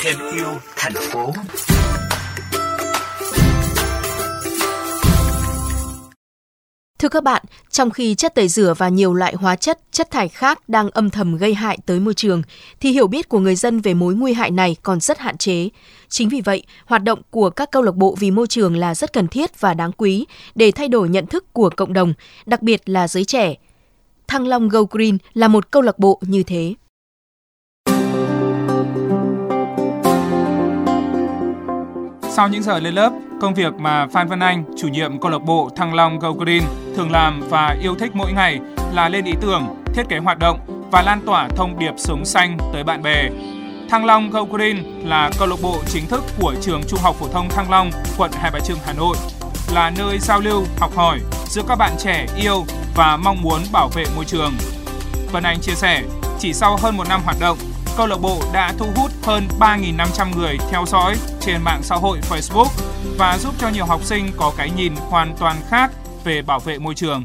Thêm yêu thành phố. Thưa các bạn, trong khi chất tẩy rửa và nhiều loại hóa chất, chất thải khác đang âm thầm gây hại tới môi trường, thì hiểu biết của người dân về mối nguy hại này còn rất hạn chế. Chính vì vậy, hoạt động của các câu lạc bộ vì môi trường là rất cần thiết và đáng quý để thay đổi nhận thức của cộng đồng, đặc biệt là giới trẻ. Thăng Long Go Green là một câu lạc bộ như thế. Sau những giờ lên lớp, công việc mà Phan Văn Anh, chủ nhiệm câu lạc bộ Thăng Long Go Green thường làm và yêu thích mỗi ngày là lên ý tưởng, thiết kế hoạt động và lan tỏa thông điệp sống xanh tới bạn bè. Thăng Long Go Green là câu lạc bộ chính thức của trường Trung học phổ thông Thăng Long, quận Hai Bà Trưng, Hà Nội, là nơi giao lưu, học hỏi giữa các bạn trẻ yêu và mong muốn bảo vệ môi trường. Vân Anh chia sẻ, chỉ sau hơn một năm hoạt động, câu lạc bộ đã thu hút hơn 3.500 người theo dõi trên mạng xã hội Facebook và giúp cho nhiều học sinh có cái nhìn hoàn toàn khác về bảo vệ môi trường.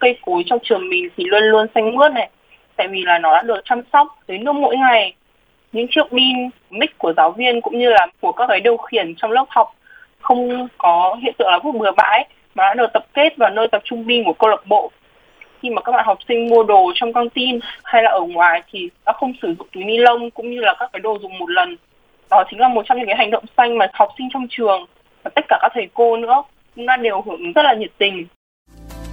Cây cối trong trường mình thì luôn luôn xanh mướt này, tại vì là nó đã được chăm sóc tới nước mỗi ngày. Những chiếc pin, mic của giáo viên cũng như là của các cái điều khiển trong lớp học không có hiện tượng là vứt bừa bãi mà đã được tập kết vào nơi tập trung binh của câu lạc bộ. Khi mà các bạn học sinh mua đồ trong căng tin hay là ở ngoài thì đã không sử dụng túi ni lông cũng như là các cái đồ dùng một lần. Đó chính là một trong những cái hành động xanh mà học sinh trong trường và tất cả các thầy cô nữa cũng đã đều hưởng ứng rất là nhiệt tình.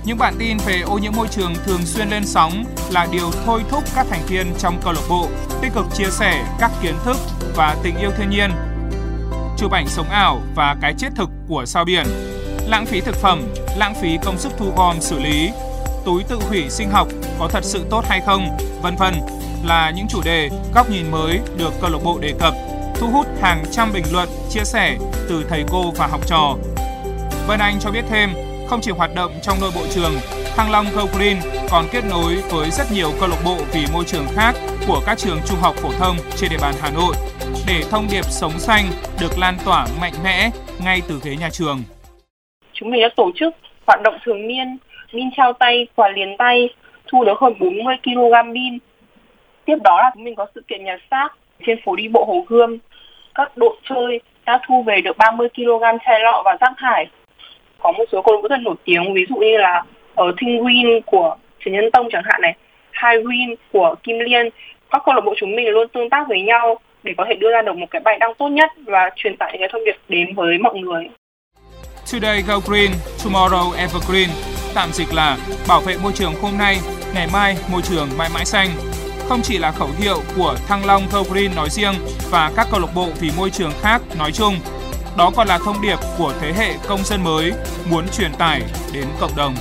Những bản tin về ô nhiễm môi trường thường xuyên lên sóng là điều thôi thúc các thành viên trong câu lạc bộ tích cực chia sẻ các kiến thức và tình yêu thiên nhiên. Chụp ảnh sống ảo và cái chết thực của sao biển, lãng phí thực phẩm, lãng phí công sức thu gom xử lý, túi tự hủy sinh học có thật sự tốt hay không, vân vân là những chủ đề, góc nhìn mới được câu lạc bộ đề cập, thu hút hàng trăm bình luận, chia sẻ từ thầy cô và học trò. Vân Anh cho biết thêm, không chỉ hoạt động trong nội bộ trường, Thăng Long Go Green còn kết nối với rất nhiều câu lạc bộ vì môi trường khác của các trường trung học phổ thông trên địa bàn Hà Nội để thông điệp sống xanh được lan tỏa mạnh mẽ ngay từ ghế nhà trường. Chúng mình đã tổ chức hoạt động thường niên pin trao tay, quà liền tay, thu được hơn 40 kg pin. Tiếp đó là chúng mình có sự kiện nhặt xác trên phố đi bộ Hồ Gươm. Các đội chơi đã thu về được 30 kg chai lọ và rác thải. Có một số câu lạc bộ rất nổi tiếng, ví dụ như là ở Thinh Green của Trần Nhân Tông chẳng hạn này, High Green của Kim Liên. Các câu lạc bộ chúng mình luôn tương tác với nhau để có thể đưa ra được một cái bài đăng tốt nhất và truyền tải những cái thông điệp đến với mọi người. Today Go Green, Tomorrow Evergreen tạm dịch là bảo vệ môi trường hôm nay, ngày mai môi trường mãi mãi xanh. Không chỉ là khẩu hiệu của Thăng Long Go Green nói riêng và các câu lạc bộ vì môi trường khác nói chung, đó còn là thông điệp của thế hệ công dân mới muốn truyền tải đến cộng đồng.